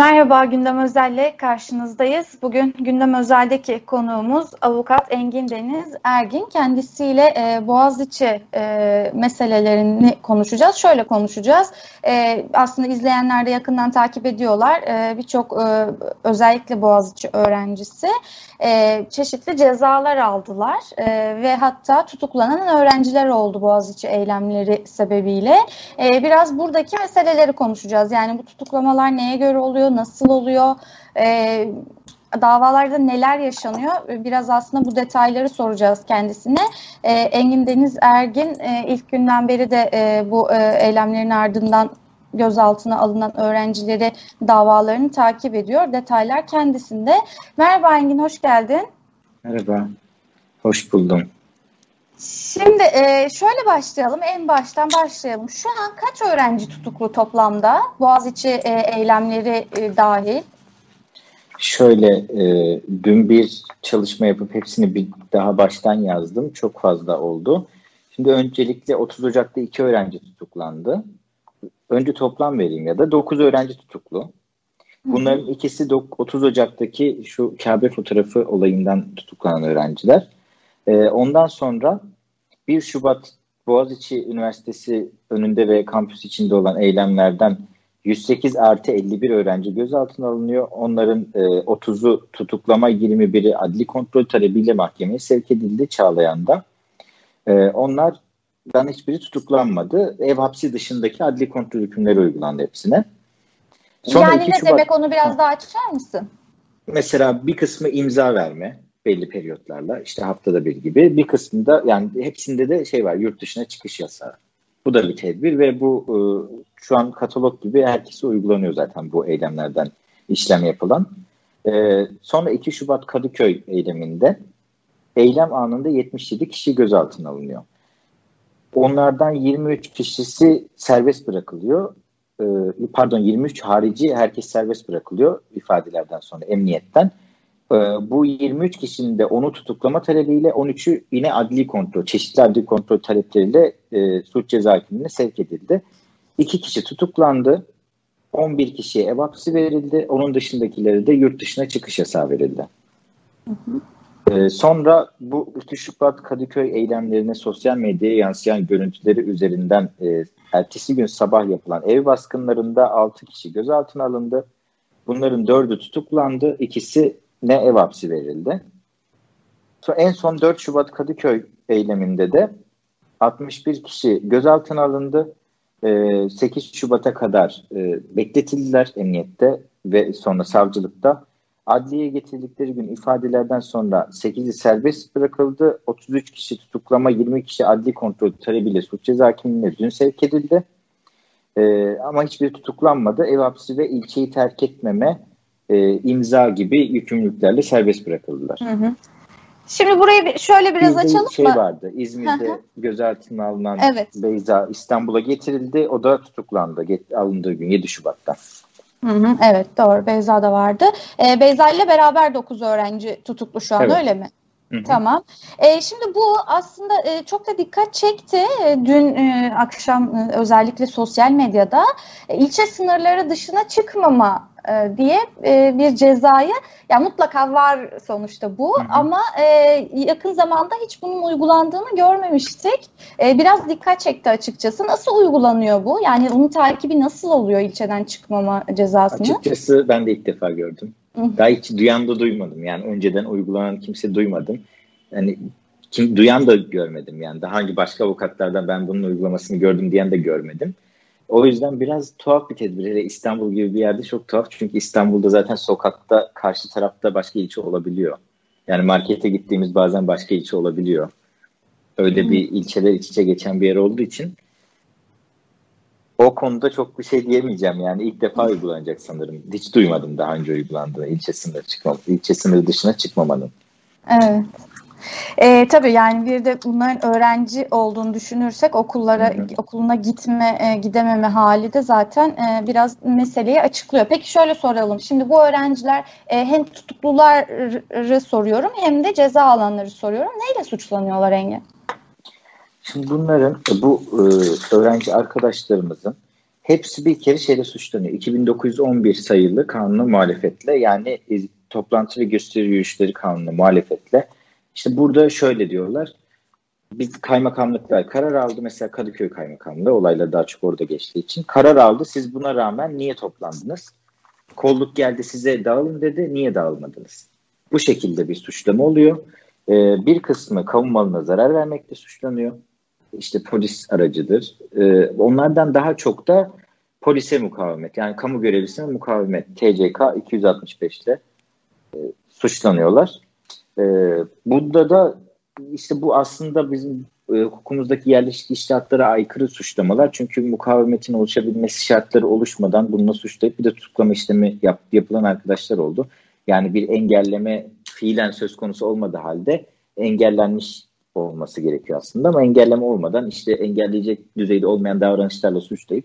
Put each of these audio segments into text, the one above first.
Merhaba Gündem Özel'le karşınızdayız. Bugün Gündem Özel'deki konuğumuz avukat Engin Deniz Ergin. Kendisiyle e, Boğaziçi e, meselelerini konuşacağız. Şöyle konuşacağız. E, aslında izleyenler de yakından takip ediyorlar. E, Birçok e, özellikle Boğaziçi öğrencisi e, çeşitli cezalar aldılar e, ve hatta tutuklanan öğrenciler oldu Boğaziçi eylemleri sebebiyle. E, biraz buradaki meseleleri konuşacağız. Yani bu tutuklamalar neye göre oluyor, nasıl oluyor, e, davalarda neler yaşanıyor? Biraz aslında bu detayları soracağız kendisine. E, Engin Deniz Ergin e, ilk günden beri de e, bu e, eylemlerin ardından gözaltına alınan öğrencileri davalarını takip ediyor. Detaylar kendisinde. Merhaba Engin, hoş geldin. Merhaba, hoş buldum. Şimdi e, şöyle başlayalım, en baştan başlayalım. Şu an kaç öğrenci tutuklu toplamda? Boğaziçi e, eylemleri e, dahil. Şöyle, e, dün bir çalışma yapıp hepsini bir daha baştan yazdım. Çok fazla oldu. Şimdi öncelikle 30 Ocak'ta iki öğrenci tutuklandı önce toplam vereyim ya da 9 öğrenci tutuklu. Bunların ikisi 30 Ocak'taki şu Kabe fotoğrafı olayından tutuklanan öğrenciler. Ee, ondan sonra 1 Şubat Boğaziçi Üniversitesi önünde ve kampüs içinde olan eylemlerden 108 artı 51 öğrenci gözaltına alınıyor. Onların e, 30'u tutuklama, 21'i adli kontrol talebiyle mahkemeye sevk edildi Çağlayan'da. E, onlar dan hiçbiri tutuklanmadı. Ev hapsi dışındaki adli kontrol hükümleri uygulandı hepsine. Sonra yani ne Şubat... demek onu biraz daha açar mısın? Mesela bir kısmı imza verme belli periyotlarla işte haftada bir gibi bir kısmında yani hepsinde de şey var yurt dışına çıkış yasağı. Bu da bir tedbir ve bu e, şu an katalog gibi herkese uygulanıyor zaten bu eylemlerden işlem yapılan. E, sonra 2 Şubat Kadıköy eyleminde eylem anında 77 kişi gözaltına alınıyor. Onlardan 23 kişisi serbest bırakılıyor. Ee, pardon 23 harici herkes serbest bırakılıyor ifadelerden sonra emniyetten. Ee, bu 23 kişinin de onu tutuklama talebiyle 13'ü yine adli kontrol, çeşitli adli kontrol talepleriyle e, suç ceza hükmüne sevk edildi. İki kişi tutuklandı. 11 kişiye ev hapsi verildi. Onun dışındakileri de yurt dışına çıkış yasağı verildi. Hı hı. Ee, sonra bu 3 Şubat Kadıköy eylemlerine sosyal medyaya yansıyan görüntüleri üzerinden e, ertesi gün sabah yapılan ev baskınlarında 6 kişi gözaltına alındı. Bunların 4'ü tutuklandı, ikisi ne ev hapsi verildi. En son 4 Şubat Kadıköy eyleminde de 61 kişi gözaltına alındı. E, 8 Şubat'a kadar e, bekletildiler emniyette ve sonra savcılıkta. Adliyeye getirdikleri gün ifadelerden sonra 8'i serbest bırakıldı. 33 kişi tutuklama, 20 kişi adli kontrol talebiyle suç ceza hakimliğine dün sevk edildi. Ee, ama hiçbir tutuklanmadı. Ev hapsi ve ilçeyi terk etmeme, e, imza gibi yükümlülüklerle serbest bırakıldılar. Hı hı. Şimdi burayı şöyle biraz İzmir açalım şey mı? vardı. İzmir'de gözaltına alınan evet. Beyza İstanbul'a getirildi. O da tutuklandı. Get, alındığı gün 7 Şubat'ta. Hı hı, evet doğru Beyza da vardı. Ee, Beyza ile beraber 9 öğrenci tutuklu şu an evet. öyle mi? Hı hı. Tamam. E, şimdi bu aslında e, çok da dikkat çekti. E, dün e, akşam e, özellikle sosyal medyada e, ilçe sınırları dışına çıkmama e, diye e, bir cezayı ya mutlaka var sonuçta bu hı hı. ama e, yakın zamanda hiç bunun uygulandığını görmemiştik. E, biraz dikkat çekti açıkçası. Nasıl uygulanıyor bu? Yani onun takibi nasıl oluyor ilçeden çıkmama cezasını? Açıkçası ben de ilk defa gördüm. Hı. Daha hiç duyan da duymadım. Yani önceden uygulanan kimse duymadım. Yani kim duyan da görmedim yani. Daha önce başka avukatlardan ben bunun uygulamasını gördüm diyen de görmedim. O yüzden biraz tuhaf bir tedbir. Hele İstanbul gibi bir yerde çok tuhaf. Çünkü İstanbul'da zaten sokakta karşı tarafta başka ilçe olabiliyor. Yani markete gittiğimiz bazen başka ilçe olabiliyor. Öyle bir ilçeler iç içe geçen bir yer olduğu için o konuda çok bir şey diyemeyeceğim. Yani ilk defa uygulanacak sanırım. Hiç duymadım daha önce uygulandığını. ilçe sınırı çıkmam, ilçe sınırı dışına çıkmamanın. Evet. E, tabii yani bir de bunların öğrenci olduğunu düşünürsek okullara hı. okuluna gitme e, gidememe hali de zaten e, biraz meseleyi açıklıyor. Peki şöyle soralım. Şimdi bu öğrenciler e, hem tutukluları soruyorum hem de ceza alanları soruyorum. Neyle suçlanıyorlar Engin? Şimdi bunların bu e, öğrenci arkadaşlarımızın hepsi bir kere şeyle suçlanıyor. 2911 sayılı kanunu muhalefetle yani toplantı ve gösteri yürüyüşleri kanunu muhalefetle işte burada şöyle diyorlar. Biz kaymakamlıklar karar aldı. Mesela Kadıköy kaymakamlığı olaylar daha çok orada geçtiği için karar aldı. Siz buna rağmen niye toplandınız? Kolluk geldi size dağılın dedi. Niye dağılmadınız? Bu şekilde bir suçlama oluyor. Ee, bir kısmı kamu malına zarar vermekle suçlanıyor. İşte polis aracıdır. Ee, onlardan daha çok da polise mukavemet yani kamu görevlisine mukavemet TCK 265'te e, suçlanıyorlar. E, bunda da işte bu aslında bizim e, hukukumuzdaki yerleşik iştahatlara aykırı suçlamalar. Çünkü mukavemetin oluşabilmesi şartları oluşmadan bununla suçlayıp bir de tutuklama işlemi yap, yapılan arkadaşlar oldu. Yani bir engelleme fiilen söz konusu olmadığı halde engellenmiş olması gerekiyor aslında ama engelleme olmadan işte engelleyecek düzeyde olmayan davranışlarla suçlayıp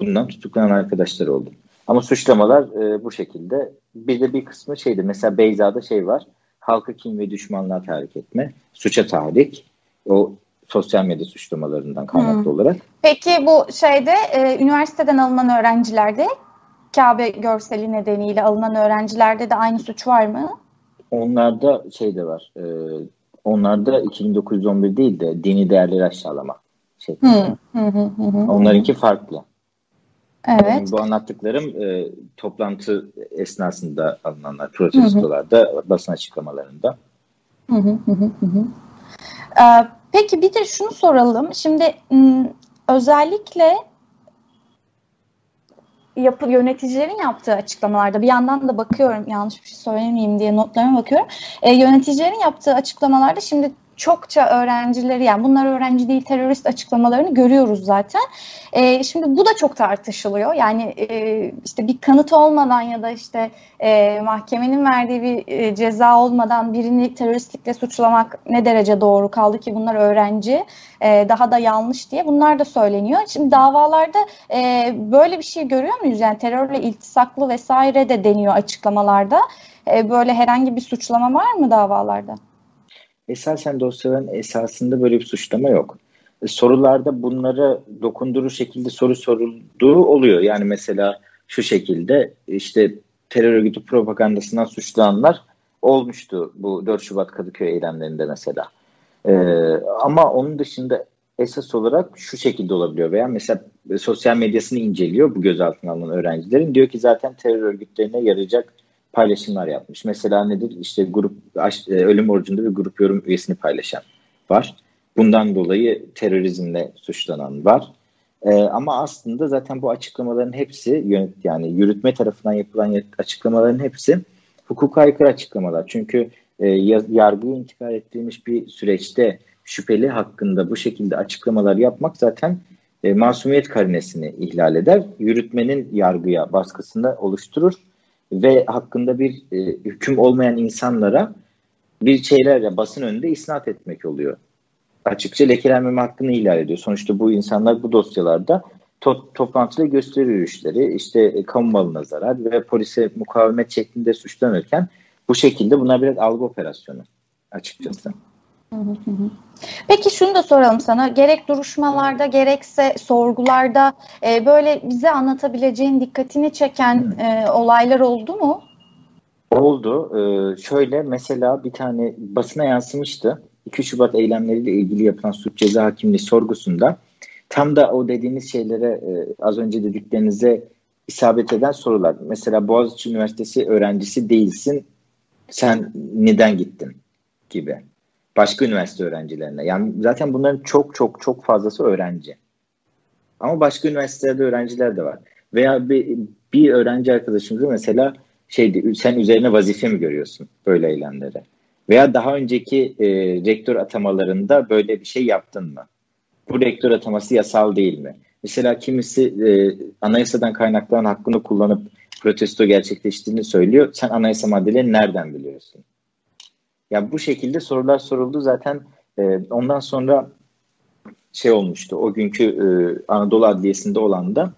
bundan tutuklanan arkadaşlar oldu. Ama suçlamalar e, bu şekilde. Bir de bir kısmı şeydi mesela Beyza'da şey var. Halka kim ve düşmanlığa tahrik etme, suça tahrik. O sosyal medya suçlamalarından kaynaklı hmm. olarak. Peki bu şeyde e, üniversiteden alınan öğrencilerde Kabe görseli nedeniyle alınan öğrencilerde de aynı suç var mı? Onlarda şey de var. E, onlarda 2911 değil de dini değerleri aşağılama. Şey. Hmm. Onlarınki farklı. Evet. bu anlattıklarım e, toplantı esnasında alınanlar, protestolarda, basın açıklamalarında. Hı hı hı hı. Ee, peki bir de şunu soralım. Şimdi özellikle yapı yöneticilerin yaptığı açıklamalarda bir yandan da bakıyorum yanlış bir şey söylemeyeyim diye notlarıma bakıyorum. E, yöneticilerin yaptığı açıklamalarda şimdi çokça öğrencileri yani bunlar öğrenci değil terörist açıklamalarını görüyoruz zaten. E, şimdi bu da çok tartışılıyor. Yani e, işte bir kanıt olmadan ya da işte e, mahkemenin verdiği bir e, ceza olmadan birini teröristlikle suçlamak ne derece doğru kaldı ki bunlar öğrenci e, daha da yanlış diye bunlar da söyleniyor. Şimdi davalarda e, böyle bir şey görüyor muyuz? Yani terörle iltisaklı vesaire de deniyor açıklamalarda. E, böyle herhangi bir suçlama var mı davalarda? Esasen dosyaların esasında böyle bir suçlama yok. E, sorularda bunlara dokundurur şekilde soru sorulduğu oluyor. Yani mesela şu şekilde işte terör örgütü propagandasından suçlananlar olmuştu bu 4 Şubat Kadıköy eylemlerinde mesela. Ee, ama onun dışında esas olarak şu şekilde olabiliyor veya mesela sosyal medyasını inceliyor bu gözaltına alınan öğrencilerin. Diyor ki zaten terör örgütlerine yarayacak paylaşımlar yapmış. Mesela nedir? İşte grup e, ölüm orucunda bir grup yorum üyesini paylaşan var. Bundan dolayı terörizmle suçlanan var. Ee, ama aslında zaten bu açıklamaların hepsi yönet yani yürütme tarafından yapılan açıklamaların hepsi hukuka aykırı açıklamalar. Çünkü e, yargıya intikal ettirilmiş bir süreçte şüpheli hakkında bu şekilde açıklamalar yapmak zaten e, masumiyet karinesini ihlal eder. Yürütmenin yargıya baskısını oluşturur ve hakkında bir e, hüküm olmayan insanlara bir şeylerle basın önünde isnat etmek oluyor. Açıkça lekelenmeme hakkını ihlal ediyor. Sonuçta bu insanlar bu dosyalarda to- toplantıda gösteri yürüyüşleri, işte e, kamu malına zarar ve polise mukavemet şeklinde suçlanırken bu şekilde bunlar biraz algı operasyonu açıkçası. Peki şunu da soralım sana. Gerek duruşmalarda gerekse sorgularda e, böyle bize anlatabileceğin dikkatini çeken e, olaylar oldu mu? Oldu. Ee, şöyle mesela bir tane basına yansımıştı. 2 Şubat eylemleriyle ilgili yapılan suç ceza hakimliği sorgusunda tam da o dediğiniz şeylere e, az önce dediklerinize isabet eden sorular. Mesela Boğaziçi Üniversitesi öğrencisi değilsin. Sen neden gittin gibi başka üniversite öğrencilerine. Yani zaten bunların çok çok çok fazlası öğrenci. Ama başka üniversitelerde öğrenciler de var. Veya bir, bir öğrenci arkadaşımızı mesela şeydi sen üzerine vazife mi görüyorsun böyle eylemlere? Veya daha önceki e, rektör atamalarında böyle bir şey yaptın mı? Bu rektör ataması yasal değil mi? Mesela kimisi e, anayasadan kaynaklanan hakkını kullanıp protesto gerçekleştiğini söylüyor. Sen anayasa maddelerini nereden biliyorsun? Ya bu şekilde sorular soruldu zaten e, ondan sonra şey olmuştu o günkü e, Anadolu Adliyesi'nde olan da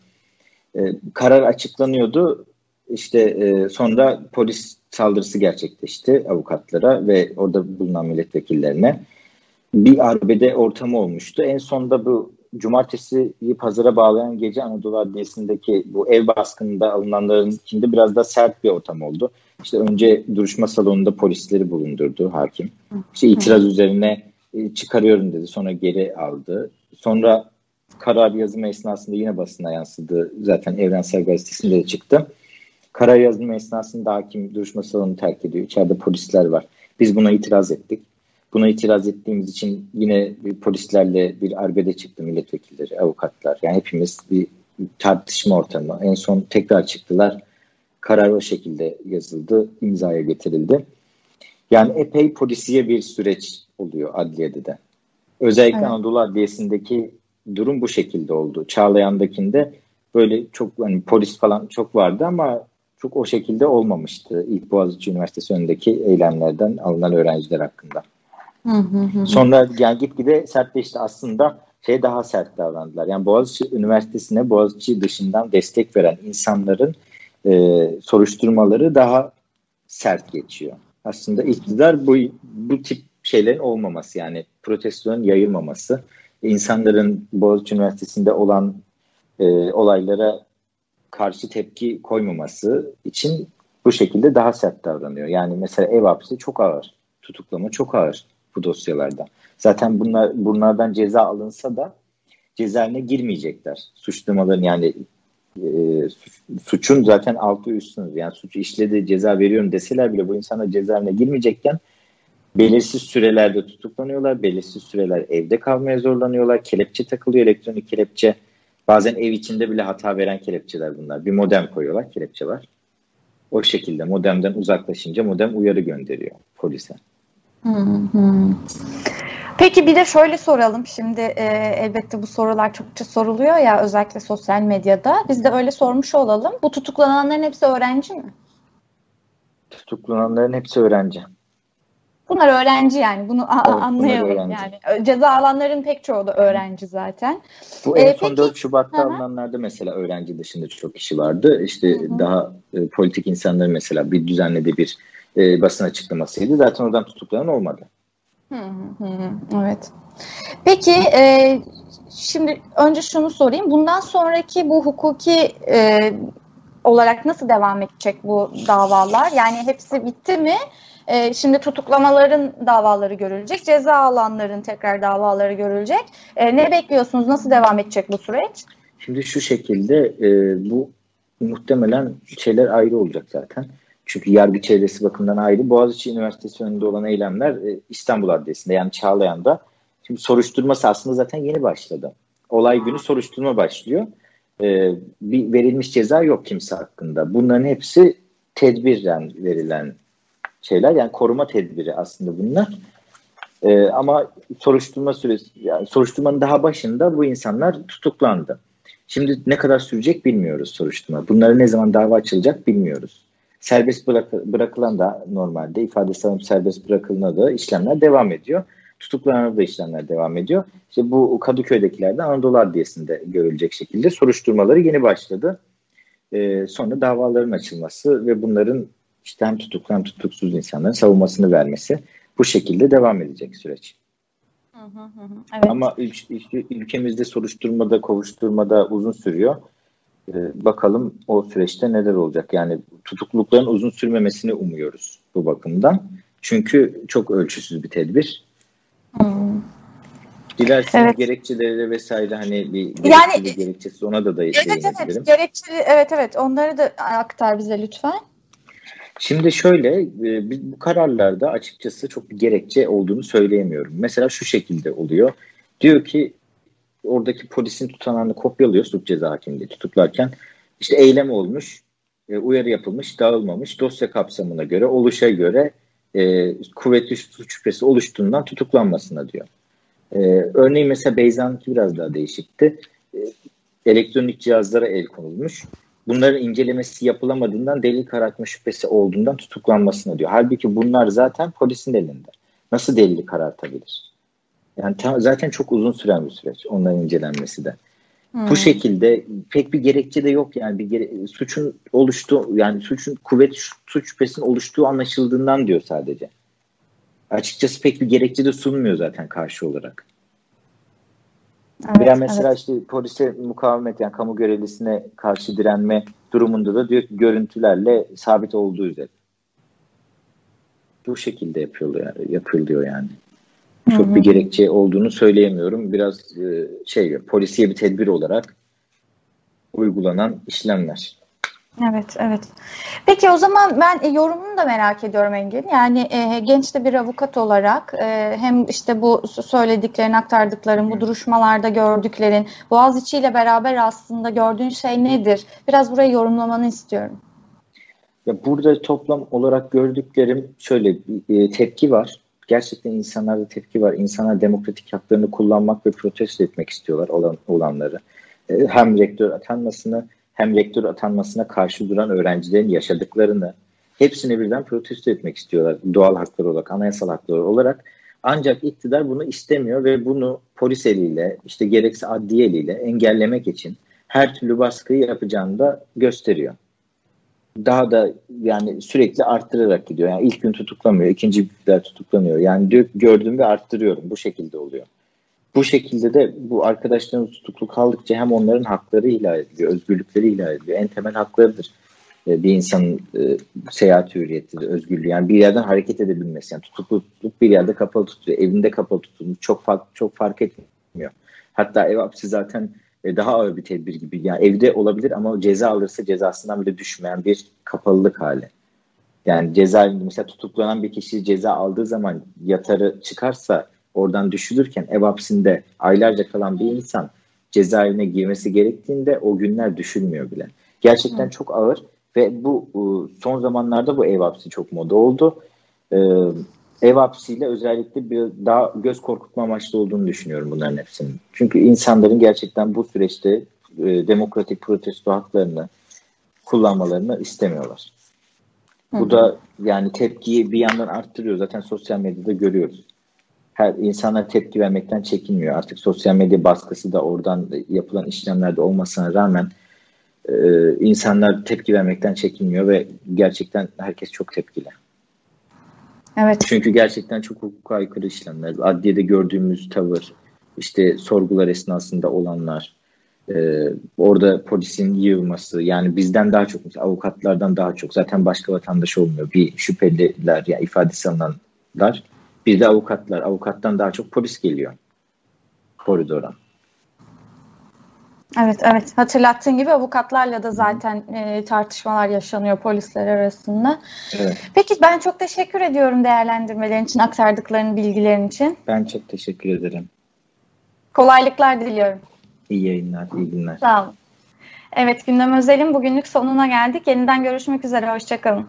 e, karar açıklanıyordu işte e, sonra polis saldırısı gerçekleşti avukatlara ve orada bulunan milletvekillerine bir arbede ortamı olmuştu. En sonunda bu cumartesiyi pazara bağlayan gece Anadolu Adliyesi'ndeki bu ev baskınında alınanların içinde biraz da sert bir ortam oldu. İşte önce duruşma salonunda polisleri bulundurdu hakim. İşte itiraz üzerine e, çıkarıyorum dedi. Sonra geri aldı. Sonra karar yazımı esnasında yine basına yansıdı. Zaten Evrensel Gazetesi'nde de çıktı. Karar yazımı esnasında hakim duruşma salonunu terk ediyor. İçeride polisler var. Biz buna itiraz ettik. Buna itiraz ettiğimiz için yine bir polislerle bir arbede çıktı milletvekilleri, avukatlar. Yani hepimiz bir tartışma ortamı. En son tekrar çıktılar. Karar o şekilde yazıldı, imzaya getirildi. Yani epey polisiye bir süreç oluyor adliyede de. Özellikle evet. Anadolu Adliyesi'ndeki durum bu şekilde oldu. Çağlayan'dakinde böyle çok hani polis falan çok vardı ama çok o şekilde olmamıştı ilk Boğaziçi Üniversitesi önündeki eylemlerden alınan öğrenciler hakkında. Hı hı hı. Sonra yani gitgide sertleşti aslında şey daha sert davrandılar. Yani Boğaziçi Üniversitesi'ne Boğaziçi dışından destek veren insanların e, soruşturmaları daha sert geçiyor. Aslında iktidar bu bu tip şeylerin olmaması yani protestonun yayılmaması, insanların Boğaziçi Üniversitesi'nde olan e, olaylara karşı tepki koymaması için bu şekilde daha sert davranıyor. Yani mesela ev hapsi çok ağır, tutuklama çok ağır bu dosyalarda. Zaten bunlar bunlardan ceza alınsa da cezaevine girmeyecekler. Suçlamaların yani e, suçun zaten altı üstünüz. Yani suçu işledi ceza veriyorum deseler bile bu insanlar cezaevine girmeyecekken belirsiz sürelerde tutuklanıyorlar. Belirsiz süreler evde kalmaya zorlanıyorlar. Kelepçe takılıyor elektronik kelepçe. Bazen ev içinde bile hata veren kelepçeler bunlar. Bir modem koyuyorlar kelepçe var. O şekilde modemden uzaklaşınca modem uyarı gönderiyor polise. Hı hı. Peki bir de şöyle soralım. Şimdi e, elbette bu sorular çokça soruluyor ya özellikle sosyal medyada. Biz de öyle sormuş olalım. Bu tutuklananların hepsi öğrenci mi? Tutuklananların hepsi öğrenci. Bunlar öğrenci yani bunu evet, anlayalım yani. Ceza alanların pek çoğu da öğrenci zaten. Bu en ee, son peki, 4 Şubat'ta hı. alınanlarda mesela öğrenci dışında çok kişi vardı. İşte hı daha e, politik insanların mesela bir düzenlediği bir e, basın açıklamasıydı. Zaten oradan tutuklanan olmadı. Hı hı, evet. Peki e, şimdi önce şunu sorayım. Bundan sonraki bu hukuki e, olarak nasıl devam edecek bu davalar? Yani hepsi bitti mi? E, şimdi tutuklamaların davaları görülecek. Ceza alanların tekrar davaları görülecek. E, ne bekliyorsunuz? Nasıl devam edecek bu süreç? Şimdi şu şekilde e, bu muhtemelen şeyler ayrı olacak zaten. Çünkü yargı çevresi bakımından ayrı. Boğaziçi Üniversitesi önünde olan eylemler e, İstanbul Adliyesi'nde yani Çağlayan'da. Şimdi soruşturması aslında zaten yeni başladı. Olay günü soruşturma başlıyor. E, bir verilmiş ceza yok kimse hakkında. Bunların hepsi tedbirden verilen şeyler. Yani koruma tedbiri aslında bunlar. E, ama soruşturma süresi, yani soruşturmanın daha başında bu insanlar tutuklandı. Şimdi ne kadar sürecek bilmiyoruz soruşturma. Bunlara ne zaman dava açılacak bilmiyoruz. Serbest bırak, bırakılan da normalde ifade sanıp serbest bırakılına da işlemler devam ediyor. Tutuklanan da işlemler devam ediyor. İşte bu Kadıköy'dekilerde Anadolu Adliyesi'nde görülecek şekilde soruşturmaları yeni başladı. Ee, sonra davaların açılması ve bunların işte hem tutuklu hem tutuksuz insanların savunmasını vermesi bu şekilde devam edecek süreç. Hı hı hı. Evet. Ama ül- ülkemizde soruşturmada, kovuşturmada uzun sürüyor. Ee, bakalım o süreçte neler olacak. Yani tutuklulukların uzun sürmemesini umuyoruz bu bakımdan. Çünkü çok ölçüsüz bir tedbir. Hmm. Dilerseniz evet. gerekçeleri vesaire hani bir gerekçeli yani, gerekçesi ona da da evet, evet, gerekçeli, evet evet onları da aktar bize lütfen. Şimdi şöyle e, bu kararlarda açıkçası çok bir gerekçe olduğunu söyleyemiyorum. Mesela şu şekilde oluyor. Diyor ki oradaki polisin tutanağını kopyalıyor suç ceza hakimliği tutuklarken. İşte eylem olmuş, e, uyarı yapılmış, dağılmamış. Dosya kapsamına göre, oluşa göre e, kuvvetli suç şüphesi oluştuğundan tutuklanmasına diyor. E, örneğin mesela Beyza'nınki biraz daha değişikti. E, elektronik cihazlara el konulmuş. Bunların incelemesi yapılamadığından delil karartma şüphesi olduğundan tutuklanmasına diyor. Halbuki bunlar zaten polisin elinde. Nasıl delili karartabilir? Yani ta, zaten çok uzun süren bir süreç onların incelenmesi de. Hmm. Bu şekilde pek bir gerekçe de yok yani bir gere- suçun oluştuğu yani suçun kuvvet suç şüphesinin oluştuğu anlaşıldığından diyor sadece. Açıkçası pek bir gerekçe de sunmuyor zaten karşı olarak. Evet, Veya mesela evet. işte polise mukavemet yani kamu görevlisine karşı direnme durumunda da diyor ki görüntülerle sabit olduğu üzere. Bu şekilde yapılıyor, yapılıyor yani. Çok Hı-hı. bir gerekçe olduğunu söyleyemiyorum. Biraz e, şey polisiye bir tedbir olarak uygulanan işlemler. Evet, evet. Peki o zaman ben e, yorumunu da merak ediyorum Engin. Yani e, genç de bir avukat olarak e, hem işte bu söylediklerin, aktardıkların, bu duruşmalarda gördüklerin, Boğaziçi ile beraber aslında gördüğün şey nedir? Biraz burayı yorumlamanı istiyorum. Ya burada toplam olarak gördüklerim şöyle e, tepki var. Gerçekten insanlarda tepki var. İnsanlar demokratik haklarını kullanmak ve protesto etmek istiyorlar olan, olanları. E, hem rektör atanmasını hem rektör atanmasına karşı duran öğrencilerin yaşadıklarını hepsini birden protesto etmek istiyorlar. Doğal haklar olarak, anayasal haklar olarak. Ancak iktidar bunu istemiyor ve bunu polis eliyle, işte gerekse adliye eliyle engellemek için her türlü baskıyı yapacağını da gösteriyor. Daha da yani sürekli arttırarak gidiyor. Yani ilk gün tutuklamıyor, ikinci gün tutuklanıyor. Yani diyor, gördüm ve arttırıyorum. Bu şekilde oluyor. Bu şekilde de bu arkadaşlarımız tutuklu kaldıkça hem onların hakları ihlal ediliyor, özgürlükleri ihlal ediliyor. En temel haklarıdır e, bir insanın e, seyahat hürriyetidir, özgürlüğü. Yani bir yerden hareket edebilmesi. Yani tutukluluk bir yerde kapalı tutuyor. Evinde kapalı tutulmuş. Çok fark, çok fark etmiyor. Hatta ev hapsi zaten e, daha ağır bir tedbir gibi. Yani evde olabilir ama ceza alırsa cezasından bile düşmeyen bir kapalılık hali. Yani ceza mesela tutuklanan bir kişi ceza aldığı zaman yatarı çıkarsa oradan düşülürken ev hapsinde aylarca kalan bir insan cezaevine girmesi gerektiğinde o günler düşülmüyor bile. Gerçekten Hı. çok ağır ve bu e, son zamanlarda bu ev hapsi çok moda oldu. Ee, ev hapsiyle özellikle bir daha göz korkutma amaçlı olduğunu düşünüyorum bunların hepsinin. Çünkü insanların gerçekten bu süreçte e, demokratik protesto haklarını kullanmalarını istemiyorlar. Hı. Bu da yani tepkiyi bir yandan arttırıyor. Zaten sosyal medyada görüyoruz her insanlar tepki vermekten çekinmiyor. Artık sosyal medya baskısı da oradan yapılan işlemlerde olmasına rağmen e, insanlar tepki vermekten çekinmiyor ve gerçekten herkes çok tepkili. Evet. Çünkü gerçekten çok hukuka aykırı işlemler. Adliyede gördüğümüz tavır, işte sorgular esnasında olanlar, e, orada polisin yığılması, yani bizden daha çok, avukatlardan daha çok, zaten başka vatandaş olmuyor. Bir şüpheliler, yani ifadesi alınanlar bir de avukatlar. Avukattan daha çok polis geliyor koridora. Evet, evet. Hatırlattığın gibi avukatlarla da zaten e, tartışmalar yaşanıyor polisler arasında. Evet. Peki ben çok teşekkür ediyorum değerlendirmelerin için, aktardıkların bilgilerin için. Ben çok teşekkür ederim. Kolaylıklar diliyorum. İyi yayınlar, iyi günler. Sağ olun. Evet, gündem özelin bugünlük sonuna geldik. Yeniden görüşmek üzere, hoşçakalın.